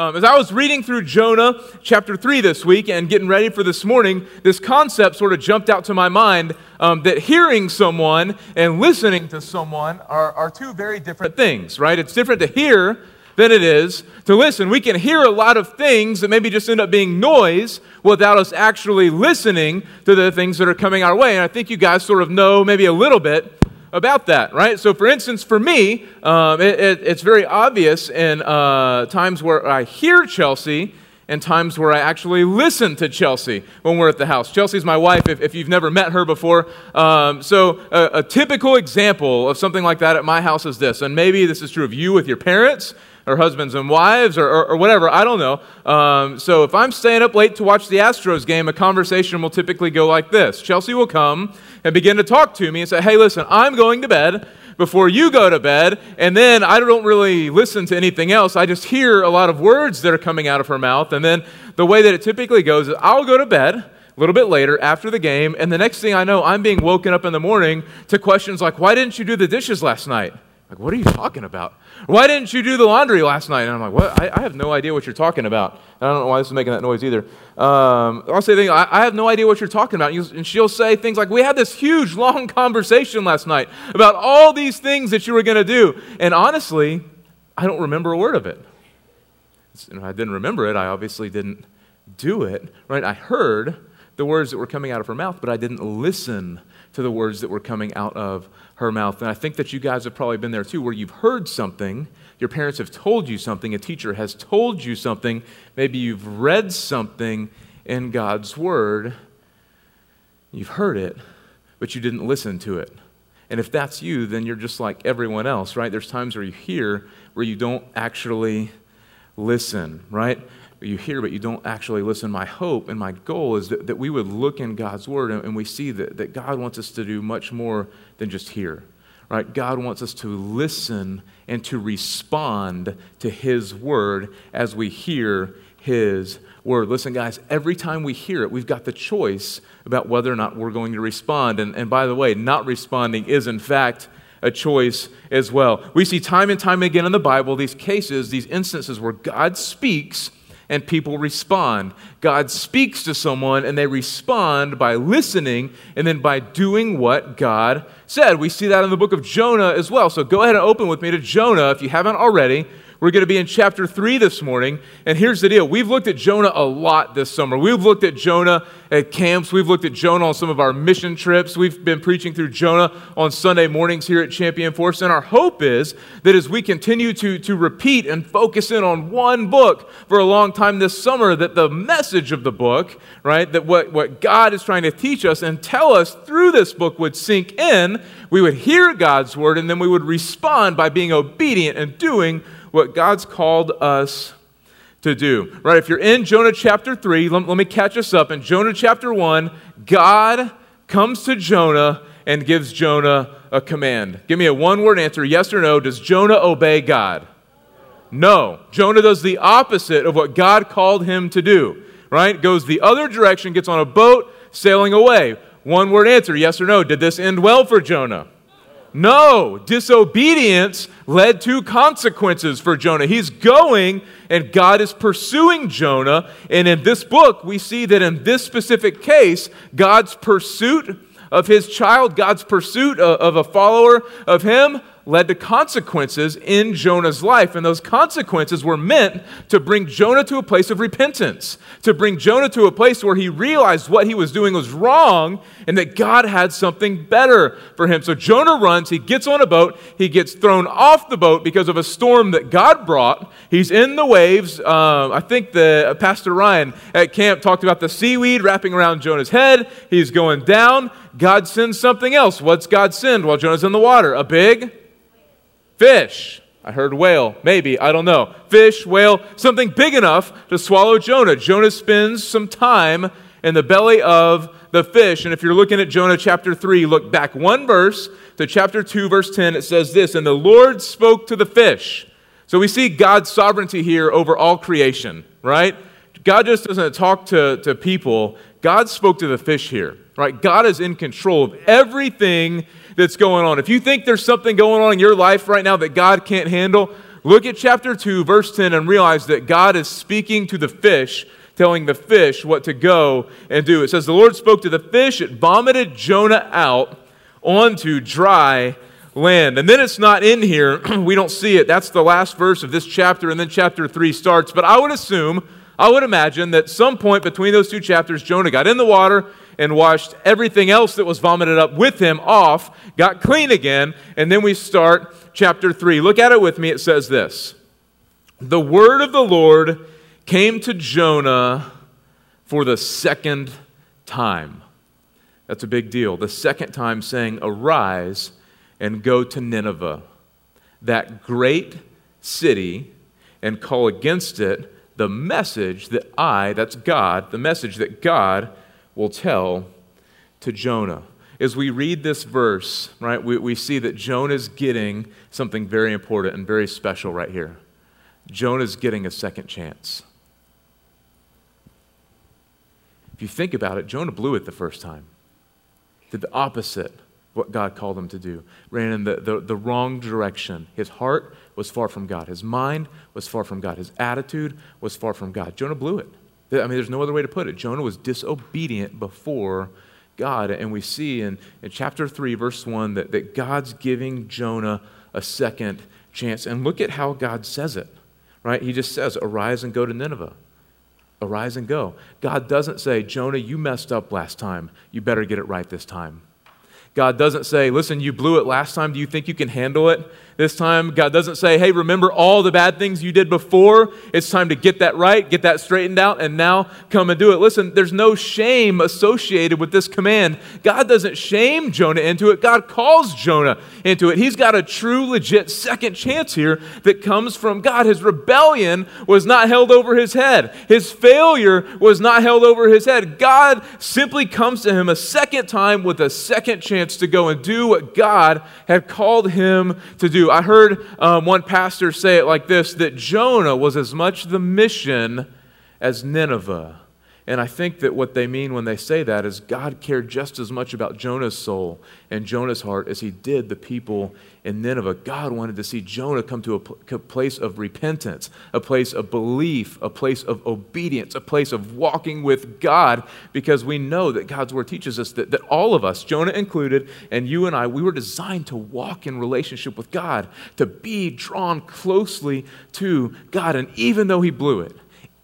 Um, as I was reading through Jonah chapter 3 this week and getting ready for this morning, this concept sort of jumped out to my mind um, that hearing someone and listening to someone are, are two very different things, right? It's different to hear than it is to listen. We can hear a lot of things that maybe just end up being noise without us actually listening to the things that are coming our way. And I think you guys sort of know maybe a little bit about that, right? So, for instance, for me, um, it, it, it's very obvious in uh, times where I hear Chelsea and times where I actually listen to Chelsea when we're at the house. Chelsea's my wife, if, if you've never met her before. Um, so, a, a typical example of something like that at my house is this, and maybe this is true of you with your parents or husbands and wives or, or, or whatever. I don't know. Um, so if I'm staying up late to watch the Astros game, a conversation will typically go like this Chelsea will come and begin to talk to me and say, hey, listen, I'm going to bed before you go to bed. And then I don't really listen to anything else. I just hear a lot of words that are coming out of her mouth. And then the way that it typically goes is I'll go to bed a little bit later after the game. And the next thing I know, I'm being woken up in the morning to questions like, why didn't you do the dishes last night? Like, what are you talking about? Why didn't you do the laundry last night? And I'm like, what? I, I have no idea what you're talking about. And I don't know why this is making that noise either. Um, I'll say things, I, I, have no idea what you're talking about. And she'll say things like, we had this huge, long conversation last night about all these things that you were going to do. And honestly, I don't remember a word of it. And I didn't remember it. I obviously didn't do it, right? I heard the words that were coming out of her mouth, but I didn't listen to the words that were coming out of her mouth. And I think that you guys have probably been there too, where you've heard something, your parents have told you something, a teacher has told you something, maybe you've read something in God's Word, you've heard it, but you didn't listen to it. And if that's you, then you're just like everyone else, right? There's times where you hear where you don't actually listen, right? You hear, but you don't actually listen. My hope and my goal is that, that we would look in God's Word and, and we see that, that God wants us to do much more than just hear. Right? God wants us to listen and to respond to His Word as we hear His Word. Listen, guys, every time we hear it, we've got the choice about whether or not we're going to respond. And, and by the way, not responding is, in fact, a choice as well. We see time and time again in the Bible these cases, these instances where God speaks and people respond. God speaks to someone and they respond by listening and then by doing what God said. We see that in the book of Jonah as well. So go ahead and open with me to Jonah if you haven't already. We're going to be in chapter 3 this morning. And here's the deal we've looked at Jonah a lot this summer. We've looked at Jonah at camps. We've looked at Jonah on some of our mission trips. We've been preaching through Jonah on Sunday mornings here at Champion Forest. And our hope is that as we continue to, to repeat and focus in on one book for a long time this summer, that the message of the book, right, that what, what God is trying to teach us and tell us through this book would sink in. We would hear God's word and then we would respond by being obedient and doing what God's called us to do. Right? If you're in Jonah chapter 3, let, let me catch us up. In Jonah chapter 1, God comes to Jonah and gives Jonah a command. Give me a one word answer yes or no. Does Jonah obey God? No. Jonah does the opposite of what God called him to do, right? Goes the other direction, gets on a boat, sailing away. One word answer yes or no. Did this end well for Jonah? No, disobedience led to consequences for Jonah. He's going and God is pursuing Jonah. And in this book, we see that in this specific case, God's pursuit of his child, God's pursuit of a follower of him, led to consequences in Jonah's life. And those consequences were meant to bring Jonah to a place of repentance, to bring Jonah to a place where he realized what he was doing was wrong and that God had something better for him. So Jonah runs, he gets on a boat, he gets thrown off the boat because of a storm that God brought. He's in the waves. Uh, I think the uh, Pastor Ryan at camp talked about the seaweed wrapping around Jonah's head. He's going down. God sends something else. What's God send while Jonah's in the water? A big Fish. I heard whale, maybe, I don't know. Fish, whale, something big enough to swallow Jonah. Jonah spends some time in the belly of the fish. And if you're looking at Jonah chapter 3, look back one verse to chapter 2, verse 10. It says this And the Lord spoke to the fish. So we see God's sovereignty here over all creation, right? God just doesn't talk to, to people, God spoke to the fish here, right? God is in control of everything that's going on. If you think there's something going on in your life right now that God can't handle, Look at chapter 2, verse 10, and realize that God is speaking to the fish, telling the fish what to go and do. It says, The Lord spoke to the fish, it vomited Jonah out onto dry land. And then it's not in here. we don't see it. That's the last verse of this chapter, and then chapter 3 starts. But I would assume, I would imagine that some point between those two chapters, Jonah got in the water and washed everything else that was vomited up with him off, got clean again, and then we start chapter 3. Look at it with me. It says this The word of the Lord came to Jonah for the second time. That's a big deal. The second time saying, Arise and go to Nineveh, that great city, and call against it the message that I, that's God, the message that God will tell to Jonah. As we read this verse, right, we, we see that Jonah is getting something very important and very special right here. Jonah is getting a second chance. If you think about it, Jonah blew it the first time, did the opposite what God called him to do, ran in the, the, the, wrong direction. His heart was far from God. His mind was far from God. His attitude was far from God. Jonah blew it. I mean, there's no other way to put it. Jonah was disobedient before God. And we see in, in chapter 3, verse 1, that, that God's giving Jonah a second chance. And look at how God says it, right? He just says, Arise and go to Nineveh. Arise and go. God doesn't say, Jonah, you messed up last time. You better get it right this time. God doesn't say, Listen, you blew it last time. Do you think you can handle it? This time. God doesn't say, hey, remember all the bad things you did before. It's time to get that right, get that straightened out, and now come and do it. Listen, there's no shame associated with this command. God doesn't shame Jonah into it, God calls Jonah into it. He's got a true, legit second chance here that comes from God. His rebellion was not held over his head, his failure was not held over his head. God simply comes to him a second time with a second chance to go and do what God had called him to do. I heard um, one pastor say it like this that Jonah was as much the mission as Nineveh. And I think that what they mean when they say that is God cared just as much about Jonah's soul and Jonah's heart as he did the people in Nineveh. God wanted to see Jonah come to a place of repentance, a place of belief, a place of obedience, a place of walking with God, because we know that God's word teaches us that, that all of us, Jonah included, and you and I, we were designed to walk in relationship with God, to be drawn closely to God. And even though he blew it,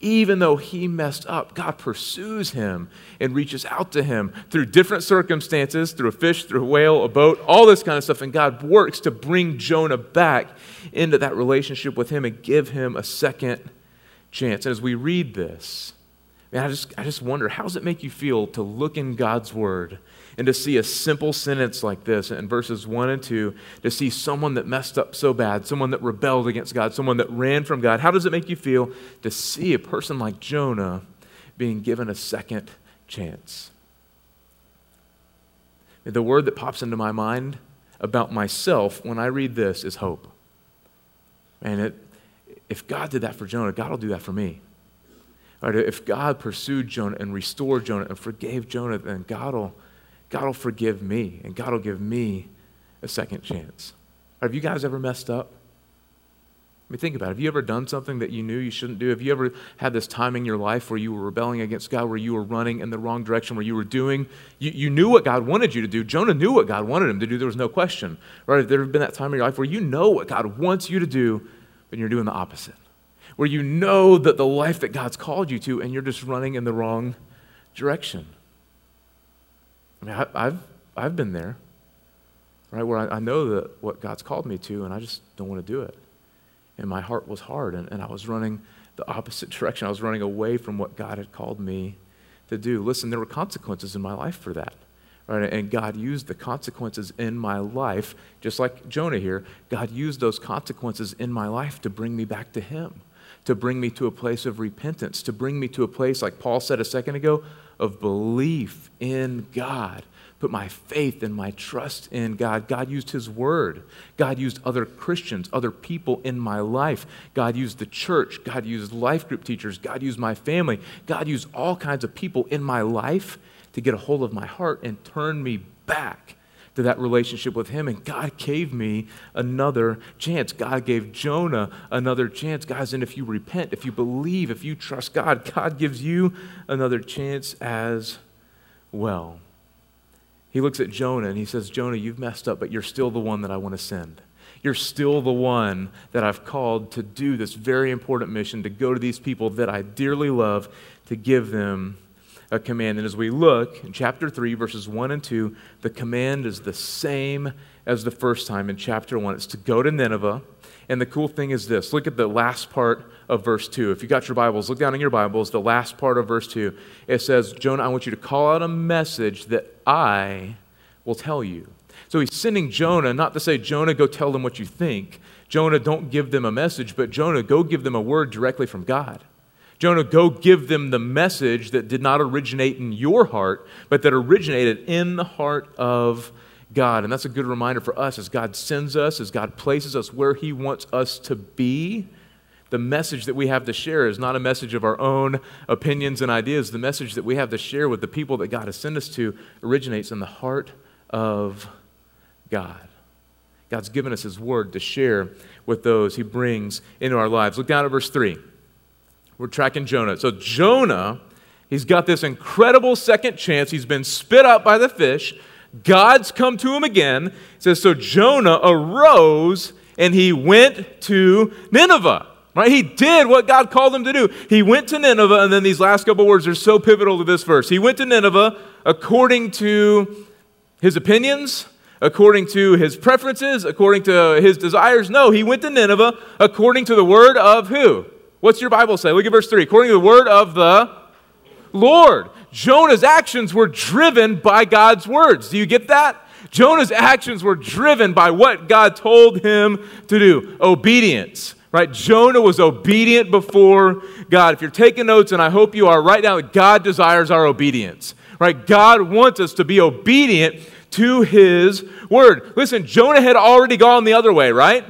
even though he messed up, God pursues him and reaches out to him through different circumstances, through a fish, through a whale, a boat, all this kind of stuff. And God works to bring Jonah back into that relationship with him and give him a second chance. And as we read this, man, I just, I just wonder how does it make you feel to look in God's word and to see a simple sentence like this in verses 1 and 2, to see someone that messed up so bad, someone that rebelled against God, someone that ran from God, how does it make you feel to see a person like Jonah being given a second chance? The word that pops into my mind about myself when I read this is hope. And it, if God did that for Jonah, God will do that for me. Right, if God pursued Jonah and restored Jonah and forgave Jonah, then God will God will forgive me and God will give me a second chance. Have you guys ever messed up? I mean, think about it. Have you ever done something that you knew you shouldn't do? Have you ever had this time in your life where you were rebelling against God, where you were running in the wrong direction, where you were doing, you, you knew what God wanted you to do? Jonah knew what God wanted him to do. There was no question. Right? Have there been that time in your life where you know what God wants you to do, but you're doing the opposite? Where you know that the life that God's called you to, and you're just running in the wrong direction? I mean, I, have I've been there, right, where I, I know that what God's called me to, and I just don't want to do it. And my heart was hard, and, and I was running the opposite direction. I was running away from what God had called me to do. Listen, there were consequences in my life for that. Right? And God used the consequences in my life, just like Jonah here, God used those consequences in my life to bring me back to Him, to bring me to a place of repentance, to bring me to a place, like Paul said a second ago, of belief in God. Put my faith and my trust in God. God used His Word. God used other Christians, other people in my life. God used the church. God used life group teachers. God used my family. God used all kinds of people in my life to get a hold of my heart and turn me back to that relationship with Him. And God gave me another chance. God gave Jonah another chance. Guys, and if you repent, if you believe, if you trust God, God gives you another chance as well. He looks at Jonah and he says, Jonah, you've messed up, but you're still the one that I want to send. You're still the one that I've called to do this very important mission, to go to these people that I dearly love, to give them a command. And as we look in chapter 3, verses 1 and 2, the command is the same as the first time in chapter 1. It's to go to Nineveh. And the cool thing is this look at the last part of verse 2. If you got your Bibles, look down in your Bibles, the last part of verse 2. It says, Jonah, I want you to call out a message that I will tell you. So he's sending Jonah, not to say, Jonah, go tell them what you think. Jonah, don't give them a message, but Jonah, go give them a word directly from God. Jonah, go give them the message that did not originate in your heart, but that originated in the heart of God. And that's a good reminder for us as God sends us, as God places us where He wants us to be. The message that we have to share is not a message of our own opinions and ideas. The message that we have to share with the people that God has sent us to originates in the heart of God. God's given us His word to share with those He brings into our lives. Look down at verse 3. We're tracking Jonah. So, Jonah, he's got this incredible second chance. He's been spit out by the fish. God's come to him again. It says, So Jonah arose and he went to Nineveh. Right? He did what God called him to do. He went to Nineveh, and then these last couple words are so pivotal to this verse. He went to Nineveh according to his opinions, according to his preferences, according to his desires. No, he went to Nineveh according to the word of who? What's your Bible say? Look at verse 3. According to the word of the Lord. Jonah's actions were driven by God's words. Do you get that? Jonah's actions were driven by what God told him to do obedience. Right? Jonah was obedient before God. If you're taking notes, and I hope you are right now, God desires our obedience. Right? God wants us to be obedient to his word. Listen, Jonah had already gone the other way, right?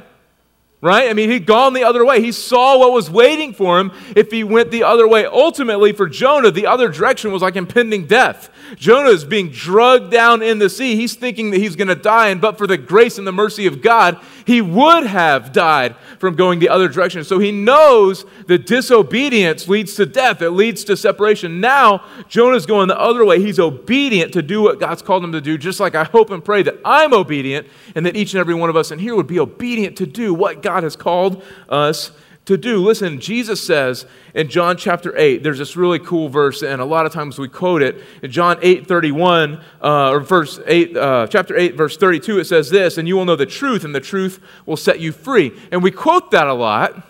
Right? I mean, he'd gone the other way. He saw what was waiting for him if he went the other way. Ultimately, for Jonah, the other direction was like impending death. Jonah is being drugged down in the sea. He's thinking that he's going to die, and but for the grace and the mercy of God, he would have died from going the other direction. So he knows that disobedience leads to death, it leads to separation. Now, Jonah's going the other way. He's obedient to do what God's called him to do, just like I hope and pray that I'm obedient and that each and every one of us in here would be obedient to do what God has called us to do. Listen, Jesus says in John chapter 8, there's this really cool verse, and a lot of times we quote it. In John 8 31, uh, or verse 8, uh, chapter 8, verse 32, it says this, and you will know the truth, and the truth will set you free. And we quote that a lot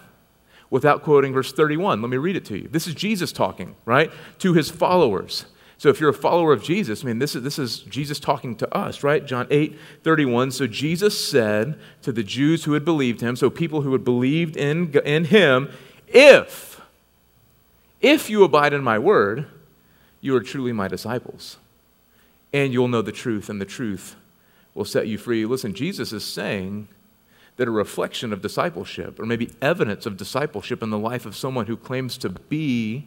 without quoting verse 31. Let me read it to you. This is Jesus talking, right? To his followers. So if you're a follower of Jesus, I mean, this is, this is Jesus talking to us, right? John 8, 31. So Jesus said to the Jews who had believed him, so people who had believed in, in him, if, if you abide in my word, you are truly my disciples. And you'll know the truth, and the truth will set you free. Listen, Jesus is saying that a reflection of discipleship, or maybe evidence of discipleship in the life of someone who claims to be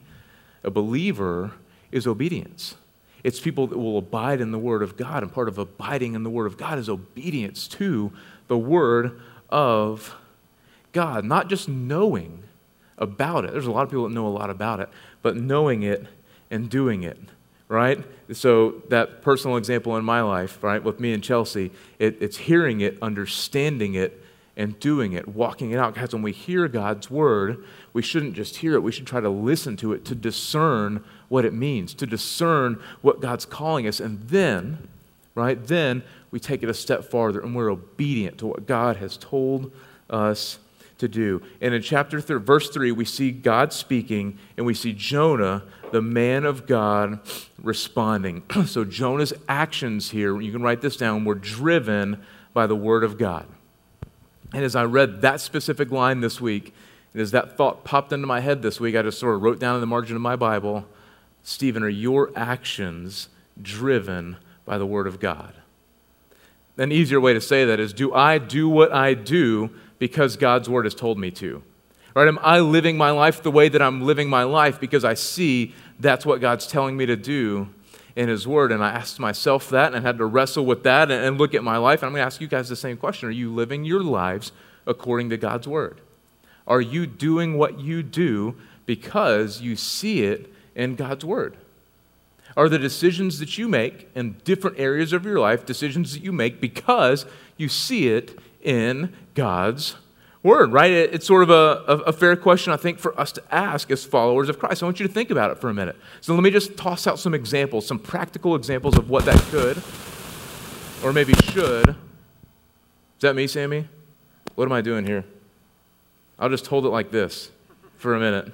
a believer, is obedience. It's people that will abide in the Word of God, and part of abiding in the Word of God is obedience to the Word of God, not just knowing about it. There's a lot of people that know a lot about it, but knowing it and doing it, right? So, that personal example in my life, right, with me and Chelsea, it, it's hearing it, understanding it, and doing it, walking it out. Because when we hear God's Word, we shouldn't just hear it, we should try to listen to it to discern what it means, to discern what God's calling us. And then, right, then we take it a step farther and we're obedient to what God has told us to do. And in chapter 3, verse 3, we see God speaking and we see Jonah, the man of God, responding. so Jonah's actions here, you can write this down, were driven by the word of God. And as I read that specific line this week, and as that thought popped into my head this week, I just sort of wrote down in the margin of my Bible, Stephen, are your actions driven by the Word of God? An easier way to say that is do I do what I do because God's Word has told me to? Right? Am I living my life the way that I'm living my life because I see that's what God's telling me to do? in His Word. And I asked myself that and had to wrestle with that and, and look at my life. And I'm going to ask you guys the same question Are you living your lives according to God's Word? Are you doing what you do because you see it in God's Word? Are the decisions that you make in different areas of your life decisions that you make because you see it in God's word, right? It's sort of a, a, fair question, I think, for us to ask as followers of Christ. I want you to think about it for a minute. So let me just toss out some examples, some practical examples of what that could or maybe should. Is that me, Sammy? What am I doing here? I'll just hold it like this for a minute.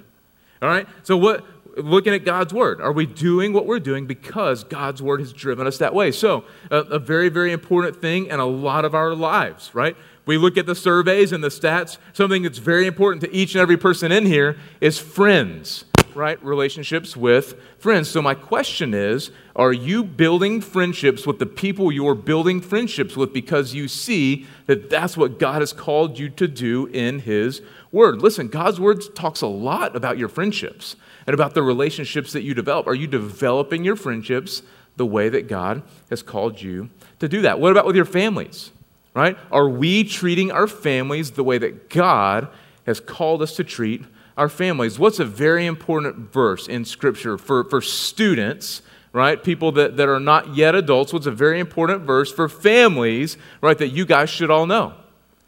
All right? So, what, looking at God's word. Are we doing what we're doing because God's word has driven us that way? So, a, a, very, very important thing in a lot of our lives, right? We look at the surveys and the stats. Something that's very important to each and every person in here is friends, right? Relationships with friends. So, my question is Are you building friendships with the people you're building friendships with because you see that that's what God has called you to do in His Word? Listen, God's Word talks a lot about your friendships and about the relationships that you develop. Are you developing your friendships the way that God has called you to do that? What about with your families? Right? Are we treating our families the way that God has called us to treat our families? What's a very important verse in Scripture for, for students? right? People that, that are not yet adults, what's a very important verse for families, right, that you guys should all know.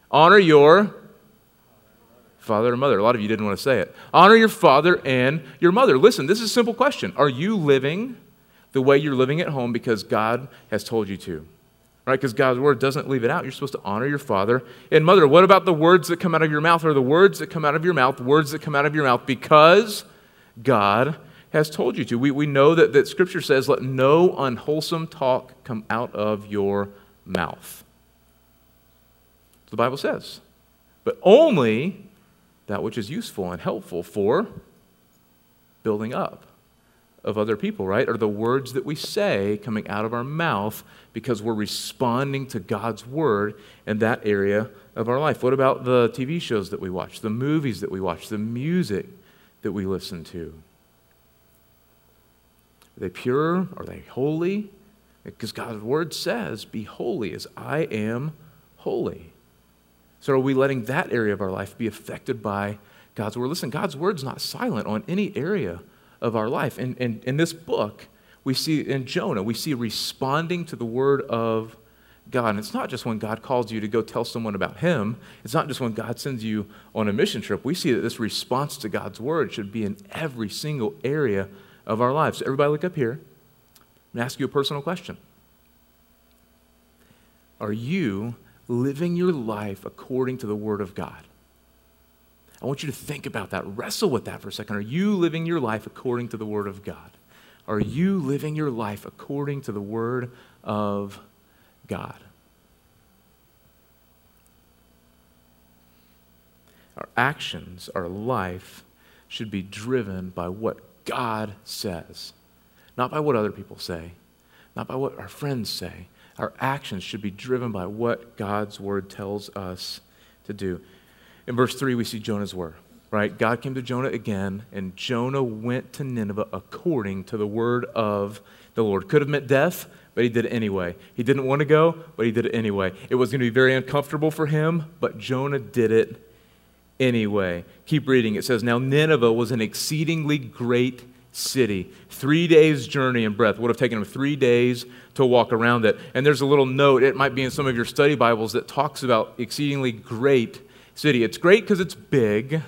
Honor your father and mother. A lot of you didn't want to say it. Honor your father and your mother. Listen, this is a simple question. Are you living the way you're living at home because God has told you to? Right? Because God's word doesn't leave it out. You're supposed to honor your father and mother. What about the words that come out of your mouth? Are the words that come out of your mouth words that come out of your mouth because God has told you to? We, we know that, that Scripture says, let no unwholesome talk come out of your mouth. The Bible says. But only that which is useful and helpful for building up of other people, right? Are the words that we say coming out of our mouth because we're responding to God's word in that area of our life? What about the TV shows that we watch, the movies that we watch, the music that we listen to? Are they pure? Are they holy? Because God's word says, Be holy as I am holy. So are we letting that area of our life be affected by God's word? Listen, God's word's not silent on any area of our life. And in, in, in this book, we see in Jonah, we see responding to the word of God. And it's not just when God calls you to go tell someone about Him, it's not just when God sends you on a mission trip. We see that this response to God's word should be in every single area of our lives. So everybody, look up here and ask you a personal question Are you living your life according to the Word of God? I want you to think about that. Wrestle with that for a second. Are you living your life according to the Word of God? Are you living your life according to the Word of God? Our actions, our life should be driven by what God says, not by what other people say, not by what our friends say, our actions should be driven by what God's word tells us to do. In verse 3, we see Jonah's word, right? God came to Jonah again, and Jonah went to Nineveh according to the word of the Lord. Could have meant death, but he did it anyway. He didn't want to go, but he did it anyway. It was going to be very uncomfortable for him, but Jonah did it anyway. Keep reading. It says, Now Nineveh was an exceedingly great city. Three days' journey in breadth. Would have taken him three days to walk around it. And there's a little note, it might be in some of your study Bibles, that talks about exceedingly great city. It's great because it's big,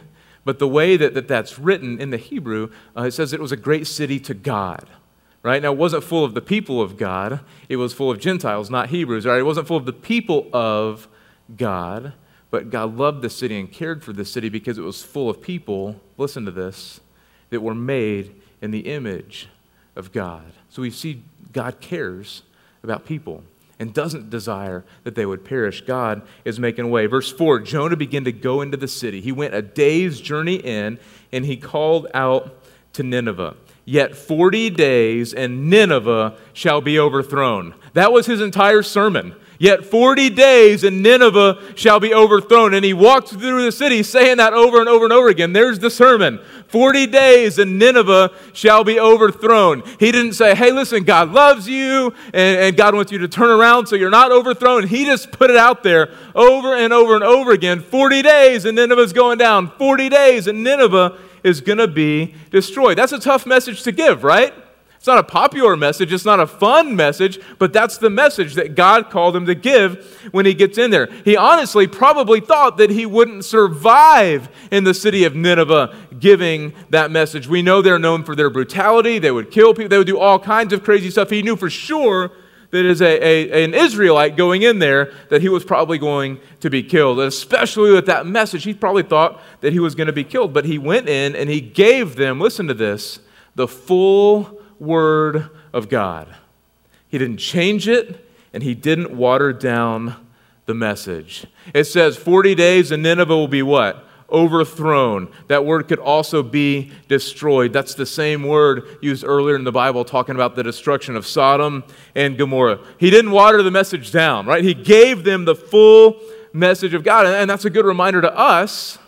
but the way that, that that's written in the Hebrew, uh, it says it was a great city to God. Right? Now, it wasn't full of the people of God, it was full of Gentiles, not Hebrews. Right? It wasn't full of the people of God, but God loved the city and cared for the city because it was full of people, listen to this, that were made in the image of God. So we see God cares about people and doesn't desire that they would perish. God is making way. Verse 4 Jonah began to go into the city. He went a day's journey in, and he called out to Nineveh. Yet 40 days, and Nineveh shall be overthrown. That was his entire sermon. Yet 40 days and Nineveh shall be overthrown. And he walked through the city saying that over and over and over again. There's the sermon 40 days and Nineveh shall be overthrown. He didn't say, hey, listen, God loves you and, and God wants you to turn around so you're not overthrown. He just put it out there over and over and over again 40 days and Nineveh's going down. 40 days and Nineveh is going to be destroyed. That's a tough message to give, right? It's not a popular message, it's not a fun message, but that's the message that God called him to give when he gets in there. He honestly probably thought that he wouldn't survive in the city of Nineveh giving that message. We know they're known for their brutality, they would kill people, they would do all kinds of crazy stuff. He knew for sure that as a, a, an Israelite going in there, that he was probably going to be killed. Especially with that message, he probably thought that he was going to be killed. But he went in and he gave them, listen to this, the full Word of God. He didn't change it, and he didn't water down the message. It says 40 days and Nineveh will be what? Overthrown. That word could also be destroyed. That's the same word used earlier in the Bible talking about the destruction of Sodom and Gomorrah. He didn't water the message down, right? He gave them the full message of God. And that's a good reminder to us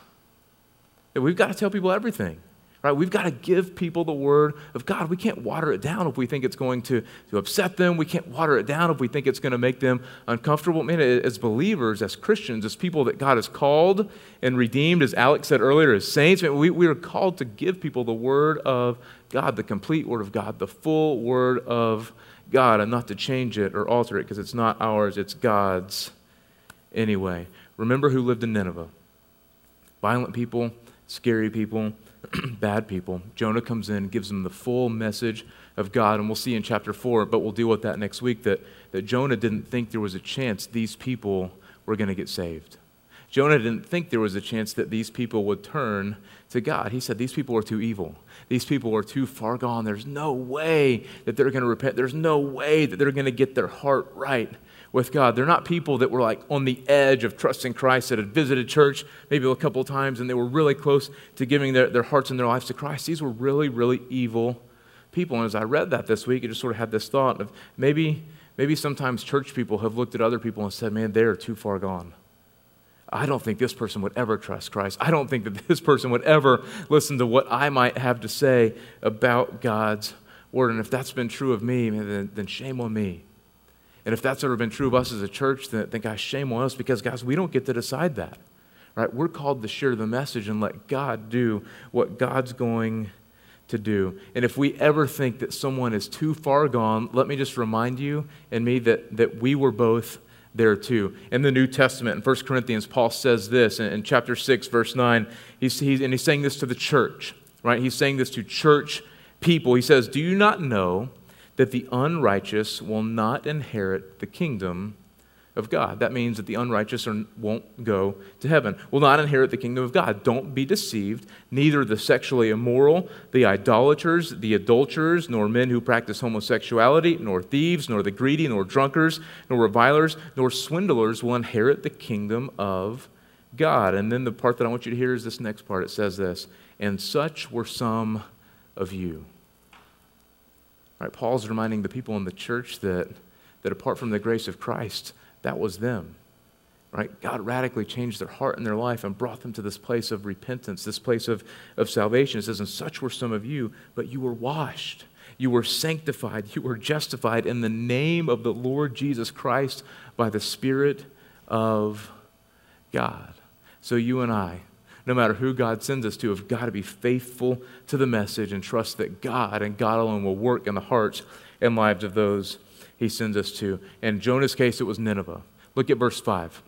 that we've got to tell people everything. Right? We've got to give people the word of God. We can't water it down if we think it's going to, to upset them. We can't water it down if we think it's going to make them uncomfortable. Man, as believers, as Christians, as people that God has called and redeemed, as Alex said earlier, as saints, man, we, we are called to give people the word of God, the complete word of God, the full word of God, and not to change it or alter it because it's not ours, it's God's anyway. Remember who lived in Nineveh violent people, scary people bad people. Jonah comes in, gives them the full message of God, and we'll see in chapter 4, but we'll deal with that next week, that, that Jonah didn't think there was a chance these people were going to get saved. Jonah didn't think there was a chance that these people would turn to God. He said, These people are too evil. These people are too far gone. There's no way that they're going to repent. There's no way that they're going to get their heart right with God. They're not people that were like on the edge of trusting Christ that had visited church maybe a couple times and they were really close to giving their, their hearts and their lives to Christ. These were really, really evil people. And as I read that this week, I just sort of had this thought of maybe, maybe sometimes church people have looked at other people and said, man, they're too far gone. I don't think this person would ever trust Christ. I don't think that this person would ever listen to what I might have to say about God's word. And if that's been true of me, then, then shame on me. And if that's ever been true of us as a church, then, then guys, shame on us because, guys, we don't get to decide that. Right? We're called to share the message and let God do what God's going to do. And if we ever think that someone is too far gone, let me just remind you and me that, that we were both there too. In the New Testament, in 1 Corinthians, Paul says this in, in chapter 6, verse 9, he's, he's, and he's saying this to the church, right? He's saying this to church people. He says, Do you not know that the unrighteous will not inherit the kingdom of God. That means that the unrighteous are, won't go to heaven, will not inherit the kingdom of God. Don't be deceived. Neither the sexually immoral, the idolaters, the adulterers, nor men who practice homosexuality, nor thieves, nor the greedy, nor drunkards, nor revilers, nor swindlers will inherit the kingdom of God. And then the part that I want you to hear is this next part. It says this And such were some of you. Right? Paul's reminding the people in the church that, that apart from the grace of Christ, that was them. Right? God radically changed their heart and their life and brought them to this place of repentance, this place of, of salvation. It says, And such were some of you, but you were washed. You were sanctified. You were justified in the name of the Lord Jesus Christ by the Spirit of God. So you and I, no matter who God sends us to, have got to be faithful to the message and trust that God and God alone will work in the hearts and lives of those he sends us to. In Jonah's case, it was Nineveh. Look at verse 5.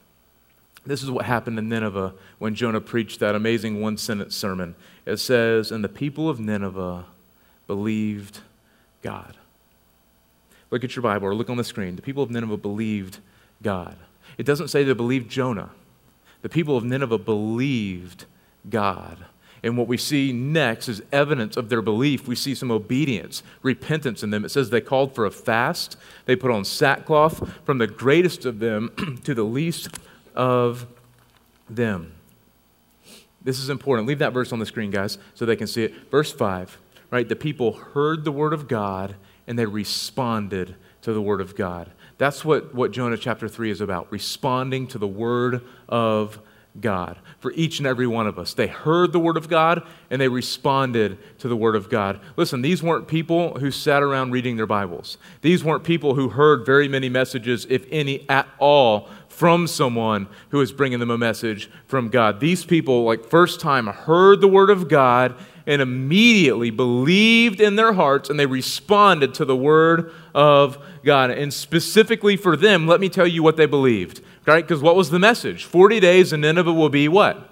This is what happened in Nineveh when Jonah preached that amazing one sentence sermon. It says, And the people of Nineveh believed God. Look at your Bible or look on the screen. The people of Nineveh believed God. It doesn't say they believed Jonah. The people of Nineveh believed God. And what we see next is evidence of their belief. We see some obedience, repentance in them. It says they called for a fast. They put on sackcloth from the greatest of them to the least of them. This is important. Leave that verse on the screen, guys, so they can see it. Verse 5, right? The people heard the word of God and they responded to the Word of God. That's what, what Jonah chapter 3 is about responding to the Word of God for each and every one of us. They heard the Word of God and they responded to the Word of God. Listen, these weren't people who sat around reading their Bibles. These weren't people who heard very many messages, if any at all, from someone who was bringing them a message from God. These people, like first time, heard the Word of God and immediately believed in their hearts and they responded to the Word of God. And specifically for them, let me tell you what they believed right? Because what was the message? 40 days and Nineveh will be what?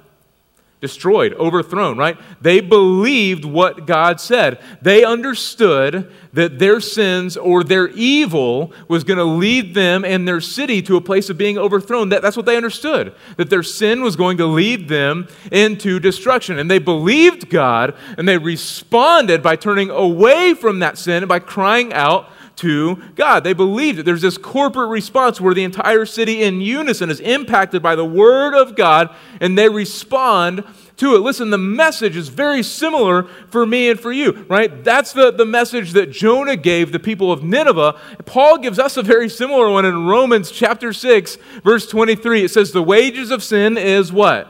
Destroyed, overthrown, right? They believed what God said. They understood that their sins or their evil was going to lead them and their city to a place of being overthrown. That, that's what they understood. That their sin was going to lead them into destruction. And they believed God and they responded by turning away from that sin and by crying out to God. They believe that there's this corporate response where the entire city in unison is impacted by the Word of God and they respond to it. Listen, the message is very similar for me and for you, right? That's the, the message that Jonah gave the people of Nineveh. Paul gives us a very similar one in Romans chapter 6, verse 23. It says, The wages of sin is what?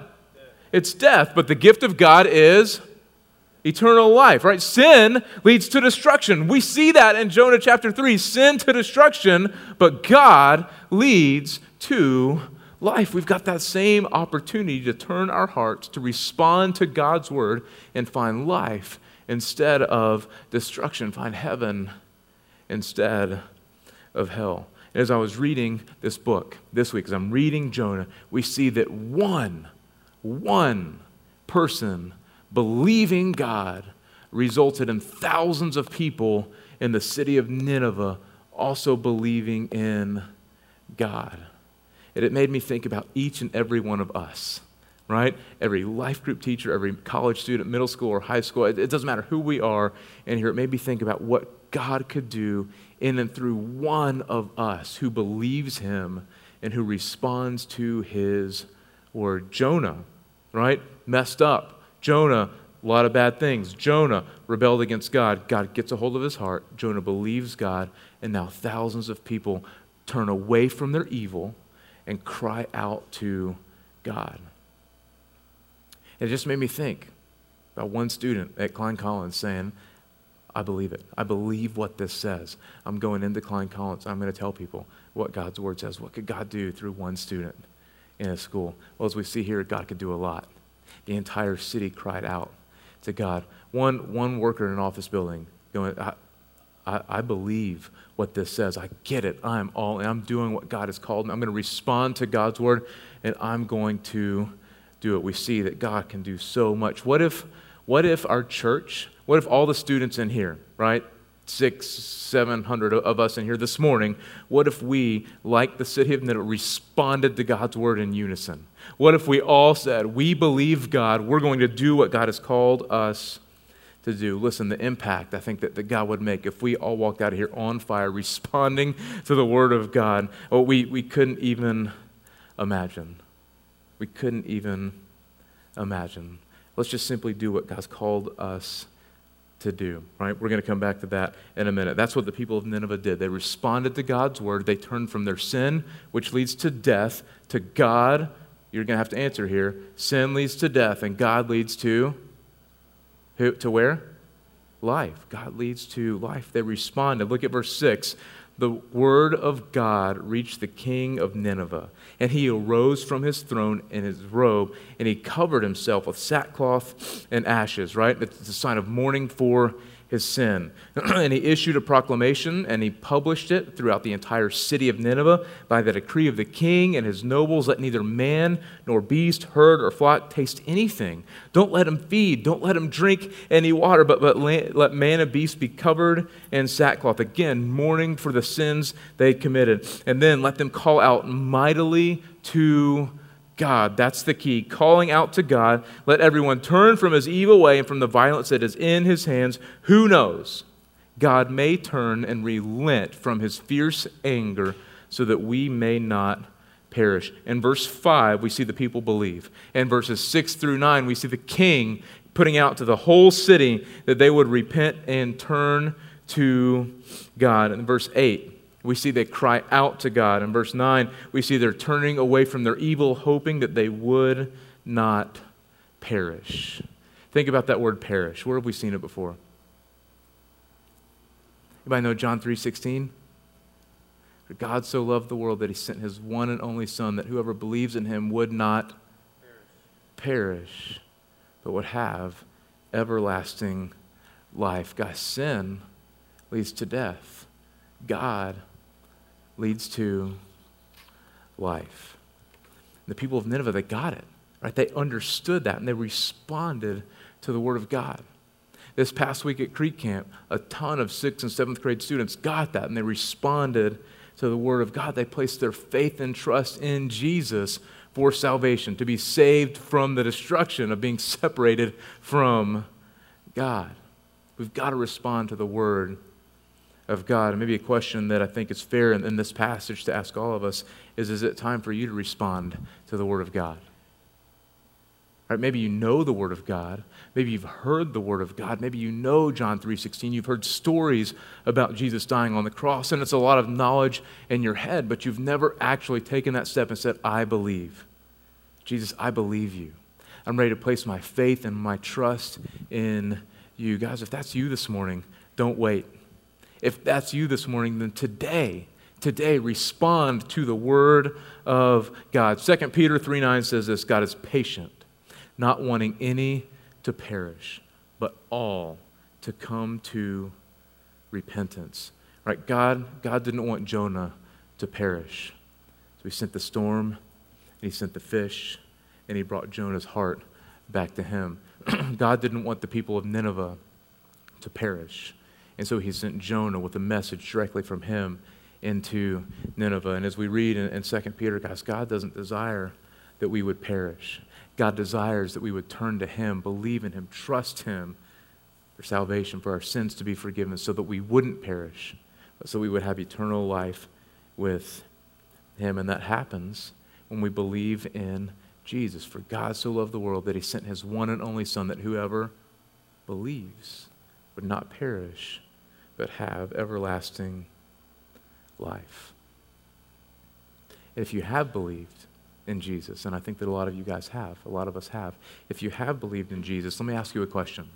It's death, but the gift of God is eternal life, right? Sin leads to destruction. We see that in Jonah chapter 3 sin to destruction, but God leads to life. We've got that same opportunity to turn our hearts, to respond to God's word, and find life instead of destruction, find heaven instead of hell. as I was reading this book this week, as I'm reading Jonah, we see that one, one person believing God resulted in thousands of people in the city of Nineveh also believing in God. And it made me think about each and every one of us, right? Every life group teacher, every college student, middle school or high school, it, doesn't matter who we are in here. It made me think about what God could do in and through one of us who believes Him and who responds to His word. Jonah, right? Messed up Jonah, a lot of bad things. Jonah rebelled against God. God gets a hold of his heart. Jonah believes God, and now thousands of people turn away from their evil and cry out to God. It just made me think about one student at Klein Collins saying, I believe it. I believe what this says. I'm going into Klein Collins. I'm going to tell people what God's word says. What could God do through one student in a school? Well, as we see here, God could do a lot the entire city cried out to God. One, one worker in an office building going, I, I, I believe what this says. I get it. I'm all in. I'm doing what God has called me. I'm going to respond to God's word, and I'm going to do it. We see that God can do so much. What if, what if our church, what if all the students in here, right? six, seven hundred of us in here this morning, what if we, like the city of Nineveh, responded to God's word in unison? What if we all said, We believe God, we're going to do what God has called us to do? Listen, the impact I think that, that God would make if we all walked out of here on fire, responding to the word of God, oh, we, we couldn't even imagine. We couldn't even imagine. Let's just simply do what God's called us to do, right? We're going to come back to that in a minute. That's what the people of Nineveh did. They responded to God's word. They turned from their sin, which leads to death, to God. You're going to have to answer here. Sin leads to death, and God leads to who, to where? Life. God leads to life. They responded. Look at verse 6 the word of God reached the king of Nineveh, and he arose from his throne in his robe, and he covered himself with sackcloth and ashes, right? It's a sign of mourning for his sin. and he issued a proclamation and he published it throughout the entire city of Nineveh by the decree of the king and his nobles let neither man nor beast, herd or flock taste anything. Don't let him feed, don't let him drink any water, but, but let man and beast be covered in sackcloth. Again, mourning for the sins they committed. And then let them call out mightily to God. That's the key. Calling out to God. Let everyone turn from his evil way and from the violence that is in his hands. Who knows? God may turn and relent from his fierce anger so that we may not perish. In verse 5, we see the people believe. In verses 6 through 9, we see the king putting out to the whole city that they would repent and turn to God. In verse 8, We see they cry out to God. In verse 9, we see they're turning away from their evil, hoping that they would not perish. Think about that word perish. Where have we seen it before? Anybody know John 3:16? For God so loved the world that he sent his one and only son that whoever believes in him would not perish, but would have everlasting life. Guys, sin leads to death. God leads to life. The people of Nineveh, they got it, right? They understood that and they responded to the Word of God. This past week at Creek Camp, a ton of sixth and seventh grade students got that and they responded to the Word of God. They placed their faith and trust in Jesus for salvation, to be saved from the destruction of being separated from God. We've got to respond to the Word of God. And maybe a question that I think is fair in, in this passage to ask all of us is Is it time for you to respond to the Word of God? Right, maybe you know the Word of God. Maybe you've heard the Word of God. Maybe you know John 3.16. You've heard stories about Jesus dying on the cross, and it's a lot of knowledge in your head, but you've never actually taken that step and said, I believe. Jesus, I believe you. I'm ready to place my faith and my trust in you. Guys, if that's you this morning, don't wait. If that's you this morning, then today, today respond to the word of God. 2 Peter 3 9 says this God is patient, not wanting any to perish, but all to come to repentance. Right? God, God didn't want Jonah to perish. So he sent the storm, and he sent the fish, and he brought Jonah's heart back to him. God didn't want the people of Nineveh to perish. And so he sent Jonah with a message directly from him into Nineveh. And as we read in, in 2 Peter, guys, God doesn't desire that we would perish. God desires that we would turn to him, believe in him, trust him for salvation, for our sins to be forgiven, so that we wouldn't perish, but so we would have eternal life with him. And that happens when we believe in Jesus. For God so loved the world that he sent his one and only Son, that whoever believes would not perish, but have everlasting life. If you have believed in Jesus, and I think that a lot of you guys have, a lot of us have, if you have believed in Jesus, let me ask you a question.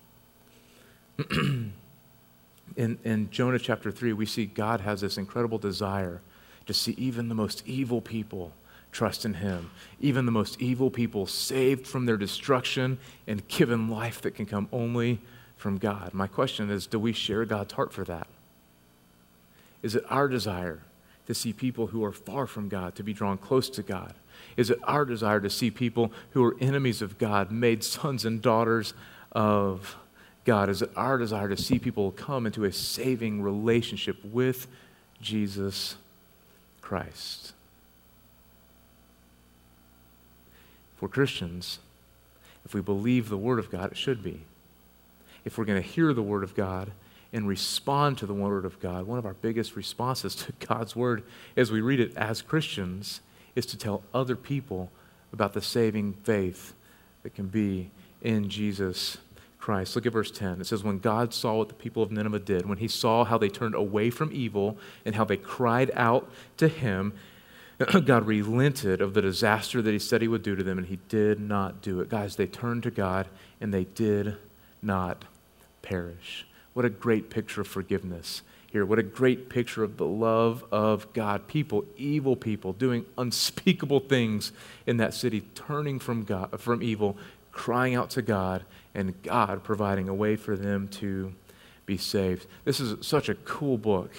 in, in Jonah chapter 3, we see God has this incredible desire to see even the most evil people trust in Him, even the most evil people saved from their destruction and given life that can come only from God. My question is do we share God's heart for that? Is it our desire to see people who are far from God to be drawn close to God? Is it our desire to see people who are enemies of God made sons and daughters of God? Is it our desire to see people come into a saving relationship with Jesus Christ? For Christians, if we believe the Word of God, it should be if we're going to hear the Word of God and respond to the Word of God, one of our biggest responses to God's Word as we read it as Christians is to tell other people about the saving faith that can be in Jesus Christ. Look at verse 10. It says, When God saw what the people of Nineveh did, when he saw how they turned away from evil and how they cried out to him, God relented of the disaster that he said he would do to them, and he did not do it. Guys, they turned to God and they did not perish. What a great picture of forgiveness here. What a great picture of the love of God. People, evil people, doing unspeakable things in that city, turning from, God, from evil, crying out to God, and God providing a way for them to be saved. This is such a cool book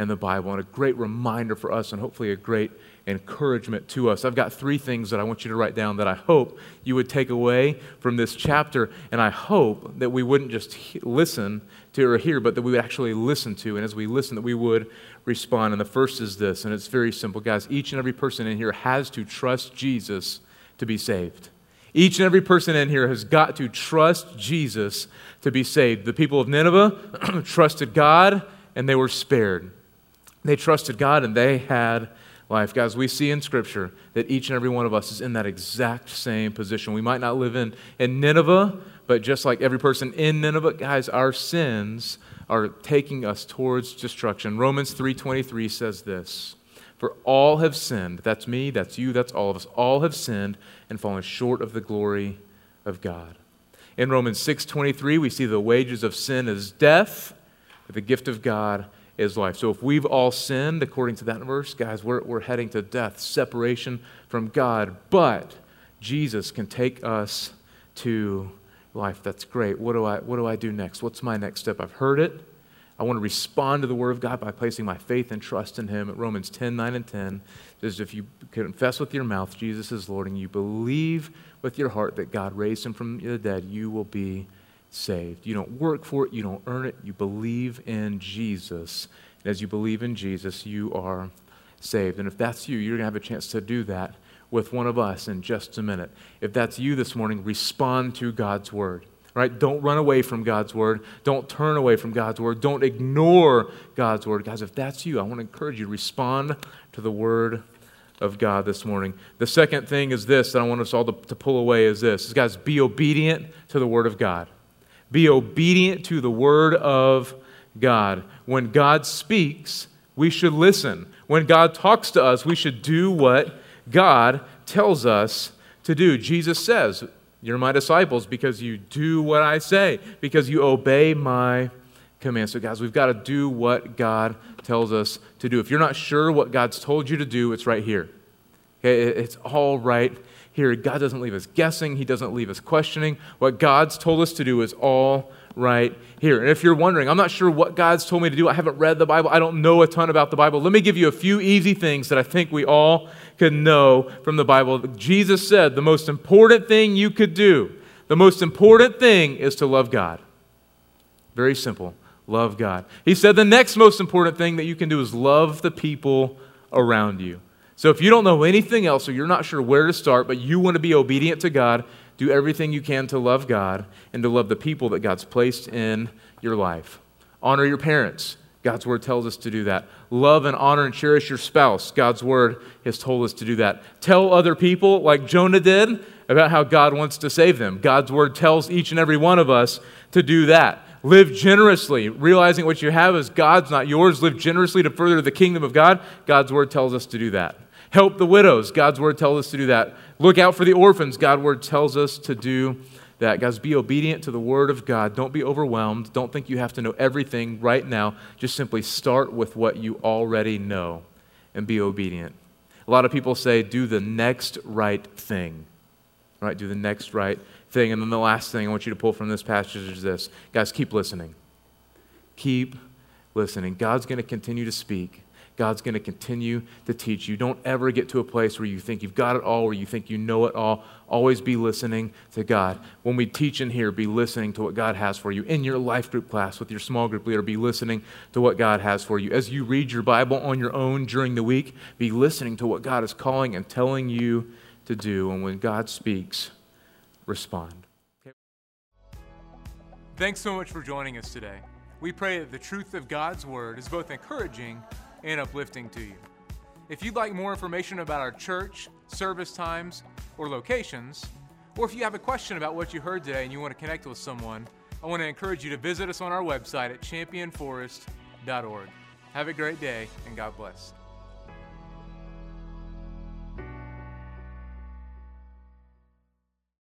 in the Bible and a great reminder for us, and hopefully a great encouragement to us. I've got three things that I want you to write down that I hope you would take away from this chapter, and I hope that we wouldn't just he- listen to or hear, but that we would actually listen to, and as we listen, that we would respond. And the first is this, and it's very simple, guys. Each and every person in here has to trust Jesus to be saved. Each and every person in here has got to trust Jesus to be saved. The people of Nineveh trusted God and they were spared. They trusted God and they had life. Guys, we see in Scripture that each and every one of us is in that exact same position. We might not live in, in Nineveh, but just like every person in Nineveh, guys, our sins are taking us towards destruction. Romans 3:23 says this, "For all have sinned, that's me, that's you, that's all of us. All have sinned and fallen short of the glory of God." In Romans 6:23, we see the wages of sin is death, but the gift of God is life. So if we've all sinned, according to that verse, guys, we're, we're heading to death, separation from God. But Jesus can take us to life. That's great. What do I, what do, I do next? What's my next step? I've heard it. I want to respond to the Word of God by placing my faith and trust in Him. At Romans 10 9 and 10 says, If you confess with your mouth Jesus is Lord and you believe with your heart that God raised Him from the dead, you will be saved. You don't work for it, you don't earn it, you believe in Jesus. And as you believe in Jesus, you are saved. And if that's you, you're going to have a chance to do that with one of us in just a minute. If that's you this morning, respond to God's word. Right? Don't run away from God's word. Don't turn away from God's word. Don't ignore God's word. Guys, if that's you, I want to encourage you to respond to the word of God this morning. The second thing is this that I want us all to, to pull away is this. Is guys, be obedient to the word of God. Be obedient to the word of God. When God speaks, we should listen. When God talks to us, we should do what God tells us to do. Jesus says, You're my disciples because you do what I say, because you obey my commands. So, guys, we've got to do what God tells us to do. If you're not sure what God's told you to do, it's right here. It's all right here. God doesn't leave us guessing, He doesn't leave us questioning. What God's told us to do is all right here. And if you're wondering, I'm not sure what God's told me to do, I haven't read the Bible, I don't know a ton about the Bible, let me give you a few easy things that I think we all can know from the Bible. Jesus said the most important thing you could do, the most important thing is to love God. Very simple. Love God. He said the next most important thing that you can do is love the people around you. So if you don't know anything else or you're not sure where to start, but you want to be obedient to God, do everything you can to love God and to love the people that God's placed in your life. Honor your parents. God's word tells us to do that. Love and honor and cherish your spouse. God's word has told us to do that. Tell other people, like Jonah did, about how God wants to save them. God's word tells each and every one of us to do that. Live generously, realizing what you have is God's, not yours. Live generously to further the kingdom of God. God's word tells us to do that. Help the widows. God's word tells us to do that. Look out for the orphans. God's word tells us to do that. Guys, be obedient to the word of God. Don't be overwhelmed. Don't think you have to know everything right now. Just simply start with what you already know and be obedient. A lot of people say, do the next right thing. Right? Do the next right thing. And then the last thing I want you to pull from this passage is this. Guys, keep listening. Keep listening. God's going to continue to speak. God's going to continue to teach you. Don't ever get to a place where you think you've got it all, where you think you know it all. Always be listening to God. When we teach in here, be listening to what God has for you. In your life group class with your small group leader, be listening to what God has for you. As you read your Bible on your own during the week, be listening to what God is calling and telling you to do. And when God speaks, respond. Thanks so much for joining us today. We pray that the truth of God's Word is both encouraging and uplifting to you. If you'd like more information about our church, service times, or locations, or if you have a question about what you heard today and you want to connect with someone, I want to encourage you to visit us on our website at championforest.org. Have a great day and God bless.